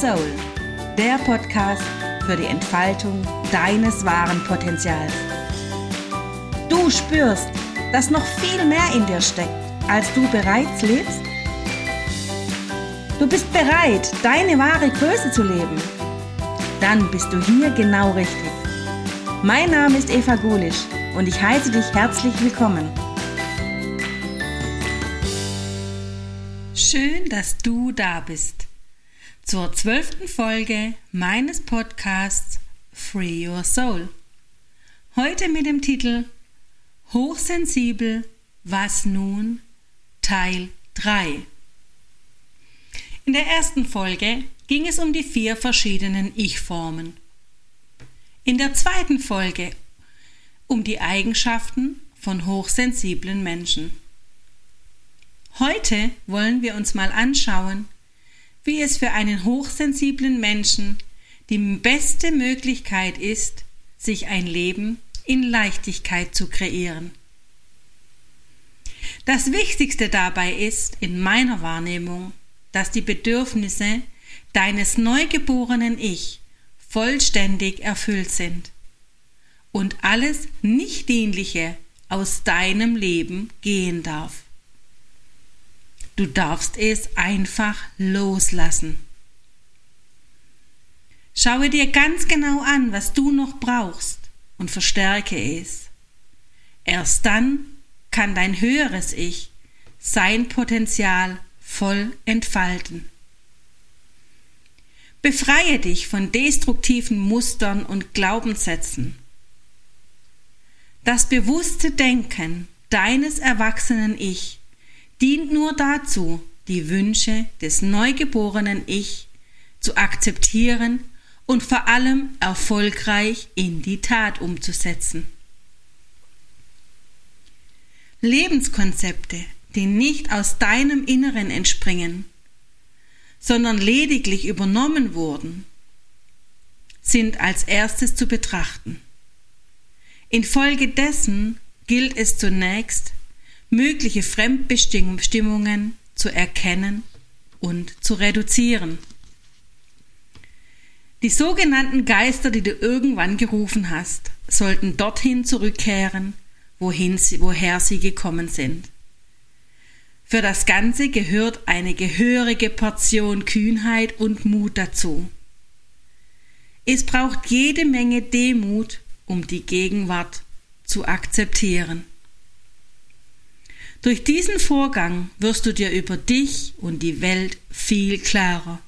Soul, der Podcast für die Entfaltung deines wahren Potenzials. Du spürst, dass noch viel mehr in dir steckt, als du bereits lebst? Du bist bereit, deine wahre Größe zu leben? Dann bist du hier genau richtig. Mein Name ist Eva Gulisch und ich heiße dich herzlich willkommen. Schön, dass du da bist zur zwölften Folge meines Podcasts Free Your Soul. Heute mit dem Titel Hochsensibel, was nun? Teil 3. In der ersten Folge ging es um die vier verschiedenen Ich-Formen. In der zweiten Folge um die Eigenschaften von hochsensiblen Menschen. Heute wollen wir uns mal anschauen, wie es für einen hochsensiblen Menschen die beste Möglichkeit ist, sich ein Leben in Leichtigkeit zu kreieren. Das Wichtigste dabei ist, in meiner Wahrnehmung, dass die Bedürfnisse deines neugeborenen Ich vollständig erfüllt sind und alles Nichtdienliche aus deinem Leben gehen darf. Du darfst es einfach loslassen. Schaue dir ganz genau an, was du noch brauchst und verstärke es. Erst dann kann dein höheres Ich sein Potenzial voll entfalten. Befreie dich von destruktiven Mustern und Glaubenssätzen. Das bewusste Denken deines erwachsenen Ich dient nur dazu, die Wünsche des neugeborenen Ich zu akzeptieren und vor allem erfolgreich in die Tat umzusetzen. Lebenskonzepte, die nicht aus deinem Inneren entspringen, sondern lediglich übernommen wurden, sind als erstes zu betrachten. Infolgedessen gilt es zunächst, mögliche Fremdbestimmungen zu erkennen und zu reduzieren. Die sogenannten Geister, die du irgendwann gerufen hast, sollten dorthin zurückkehren, wohin sie, woher sie gekommen sind. Für das Ganze gehört eine gehörige Portion Kühnheit und Mut dazu. Es braucht jede Menge Demut, um die Gegenwart zu akzeptieren. Durch diesen Vorgang wirst du dir über dich und die Welt viel klarer.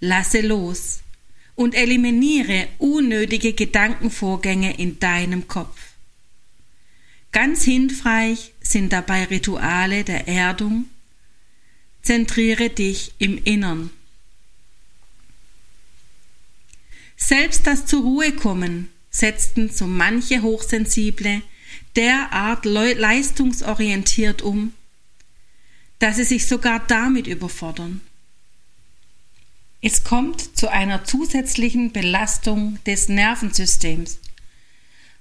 Lasse los und eliminiere unnötige Gedankenvorgänge in deinem Kopf. Ganz hilfreich sind dabei Rituale der Erdung. Zentriere dich im Innern. Selbst das zur Ruhe kommen setzten so manche Hochsensible derart leistungsorientiert um, dass sie sich sogar damit überfordern. Es kommt zu einer zusätzlichen Belastung des Nervensystems,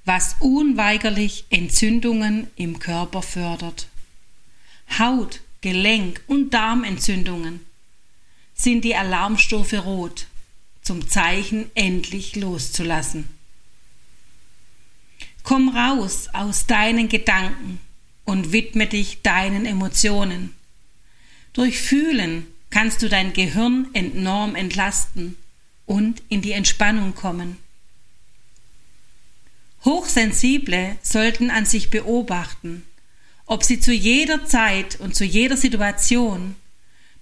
was unweigerlich Entzündungen im Körper fördert. Haut, Gelenk und Darmentzündungen sind die Alarmstufe rot, zum Zeichen endlich loszulassen. Komm raus aus deinen Gedanken und widme dich deinen Emotionen. Durch Fühlen kannst du dein Gehirn enorm entlasten und in die Entspannung kommen. Hochsensible sollten an sich beobachten, ob sie zu jeder Zeit und zu jeder Situation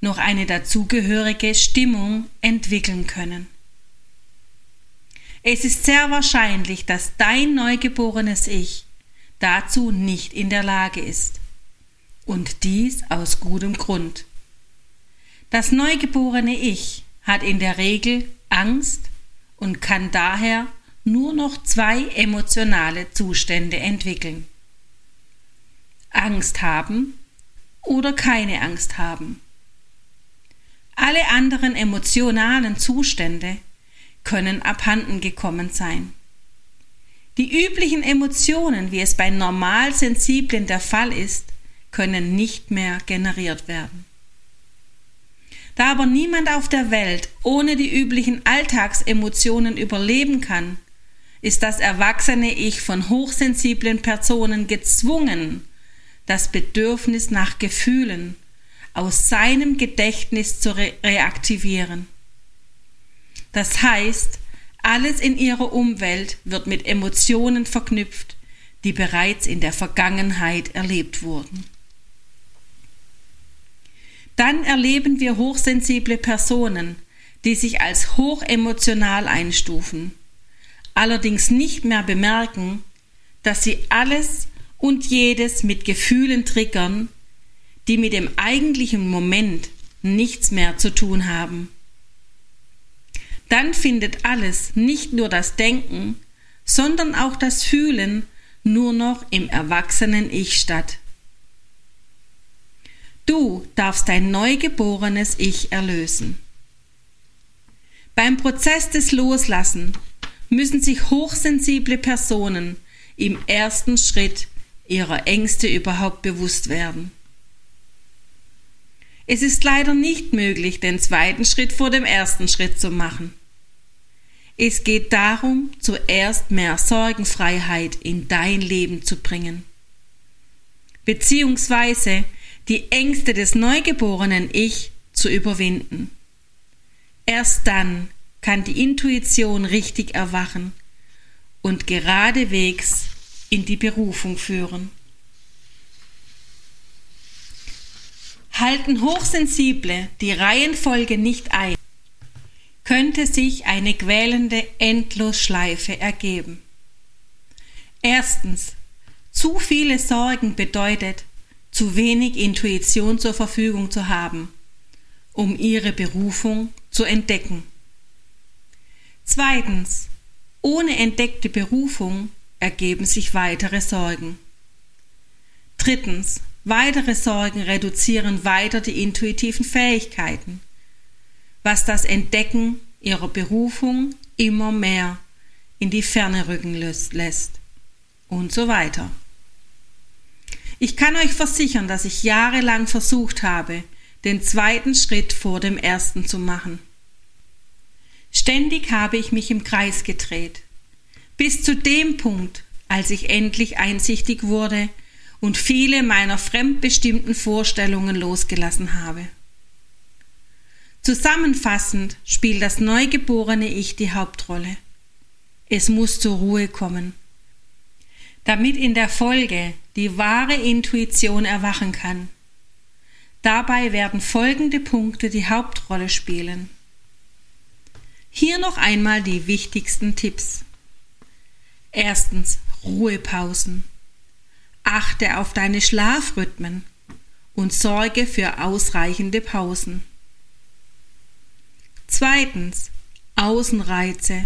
noch eine dazugehörige Stimmung entwickeln können. Es ist sehr wahrscheinlich, dass dein neugeborenes Ich dazu nicht in der Lage ist. Und dies aus gutem Grund. Das neugeborene Ich hat in der Regel Angst und kann daher nur noch zwei emotionale Zustände entwickeln. Angst haben oder keine Angst haben. Alle anderen emotionalen Zustände können abhanden gekommen sein. Die üblichen Emotionen, wie es bei Normalsensiblen der Fall ist, können nicht mehr generiert werden. Da aber niemand auf der Welt ohne die üblichen Alltagsemotionen überleben kann, ist das erwachsene Ich von hochsensiblen Personen gezwungen, das Bedürfnis nach Gefühlen aus seinem Gedächtnis zu re reaktivieren. Das heißt, alles in ihrer Umwelt wird mit Emotionen verknüpft, die bereits in der Vergangenheit erlebt wurden. Dann erleben wir hochsensible Personen, die sich als hochemotional einstufen, allerdings nicht mehr bemerken, dass sie alles und jedes mit Gefühlen triggern, die mit dem eigentlichen Moment nichts mehr zu tun haben. Dann findet alles, nicht nur das Denken, sondern auch das Fühlen nur noch im erwachsenen Ich statt. Du darfst dein neugeborenes Ich erlösen. Beim Prozess des Loslassen müssen sich hochsensible Personen im ersten Schritt ihrer Ängste überhaupt bewusst werden. Es ist leider nicht möglich, den zweiten Schritt vor dem ersten Schritt zu machen. Es geht darum, zuerst mehr Sorgenfreiheit in dein Leben zu bringen. Beziehungsweise die Ängste des neugeborenen Ich zu überwinden. Erst dann kann die Intuition richtig erwachen und geradewegs in die Berufung führen. Halten Hochsensible die Reihenfolge nicht ein, könnte sich eine quälende Endlosschleife ergeben. Erstens, zu viele Sorgen bedeutet, zu wenig Intuition zur Verfügung zu haben, um ihre Berufung zu entdecken. Zweitens, ohne entdeckte Berufung ergeben sich weitere Sorgen. Drittens, weitere Sorgen reduzieren weiter die intuitiven Fähigkeiten, was das Entdecken ihrer Berufung immer mehr in die Ferne rücken lässt und so weiter. Ich kann euch versichern, dass ich jahrelang versucht habe, den zweiten Schritt vor dem ersten zu machen. Ständig habe ich mich im Kreis gedreht, bis zu dem Punkt, als ich endlich einsichtig wurde und viele meiner fremdbestimmten Vorstellungen losgelassen habe. Zusammenfassend spielt das neugeborene Ich die Hauptrolle. Es muss zur Ruhe kommen, damit in der Folge die wahre Intuition erwachen kann. Dabei werden folgende Punkte die Hauptrolle spielen. Hier noch einmal die wichtigsten Tipps. Erstens Ruhepausen. Achte auf deine Schlafrhythmen und sorge für ausreichende Pausen. Zweitens Außenreize.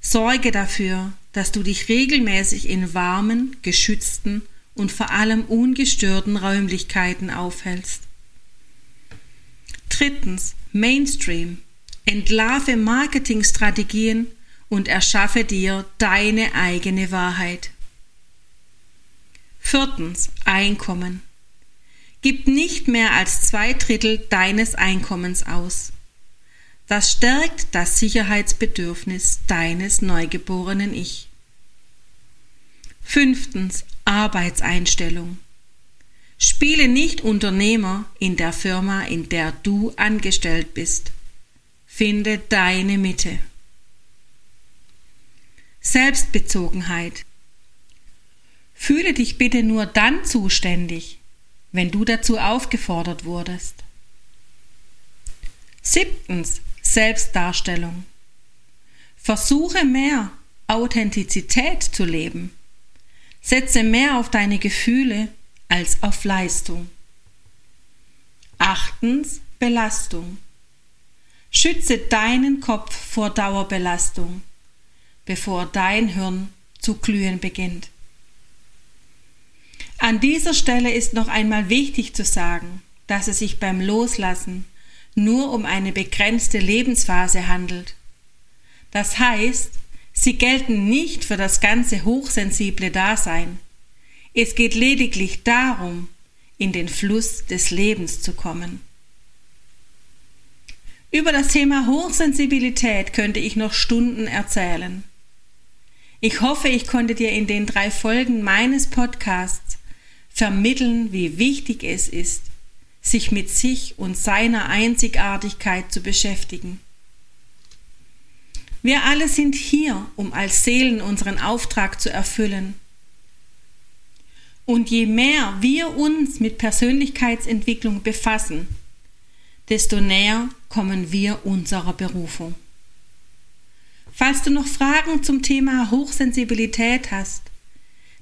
Sorge dafür, dass du dich regelmäßig in warmen, geschützten und vor allem ungestörten Räumlichkeiten aufhältst. Drittens Mainstream. Entlarve Marketingstrategien und erschaffe dir deine eigene Wahrheit. Viertens Einkommen. Gib nicht mehr als zwei Drittel deines Einkommens aus. Das stärkt das Sicherheitsbedürfnis deines neugeborenen Ich. Fünftens Arbeitseinstellung. Spiele nicht Unternehmer in der Firma, in der du angestellt bist. Finde deine Mitte. Selbstbezogenheit. Fühle dich bitte nur dann zuständig, wenn du dazu aufgefordert wurdest. Siebtens Selbstdarstellung. Versuche mehr Authentizität zu leben. Setze mehr auf deine Gefühle als auf Leistung. Achtens Belastung. Schütze deinen Kopf vor Dauerbelastung, bevor dein Hirn zu glühen beginnt. An dieser Stelle ist noch einmal wichtig zu sagen, dass es sich beim Loslassen nur um eine begrenzte Lebensphase handelt. Das heißt, Sie gelten nicht für das ganze hochsensible Dasein. Es geht lediglich darum, in den Fluss des Lebens zu kommen. Über das Thema Hochsensibilität könnte ich noch Stunden erzählen. Ich hoffe, ich konnte dir in den drei Folgen meines Podcasts vermitteln, wie wichtig es ist, sich mit sich und seiner Einzigartigkeit zu beschäftigen. Wir alle sind hier, um als Seelen unseren Auftrag zu erfüllen. Und je mehr wir uns mit Persönlichkeitsentwicklung befassen, desto näher kommen wir unserer Berufung. Falls du noch Fragen zum Thema Hochsensibilität hast,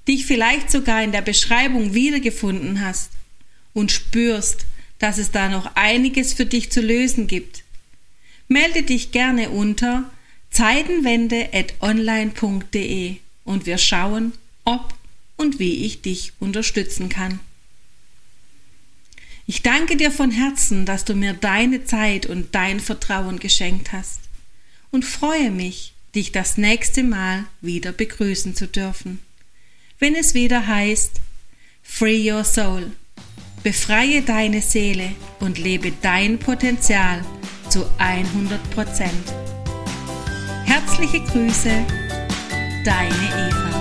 dich vielleicht sogar in der Beschreibung wiedergefunden hast und spürst, dass es da noch einiges für dich zu lösen gibt, melde dich gerne unter zeitenwende.online.de und wir schauen, ob und wie ich dich unterstützen kann. Ich danke dir von Herzen, dass du mir deine Zeit und dein Vertrauen geschenkt hast und freue mich, dich das nächste Mal wieder begrüßen zu dürfen, wenn es wieder heißt Free Your Soul. Befreie deine Seele und lebe dein Potenzial zu 100 Prozent. Herzliche Grüße, deine Eva.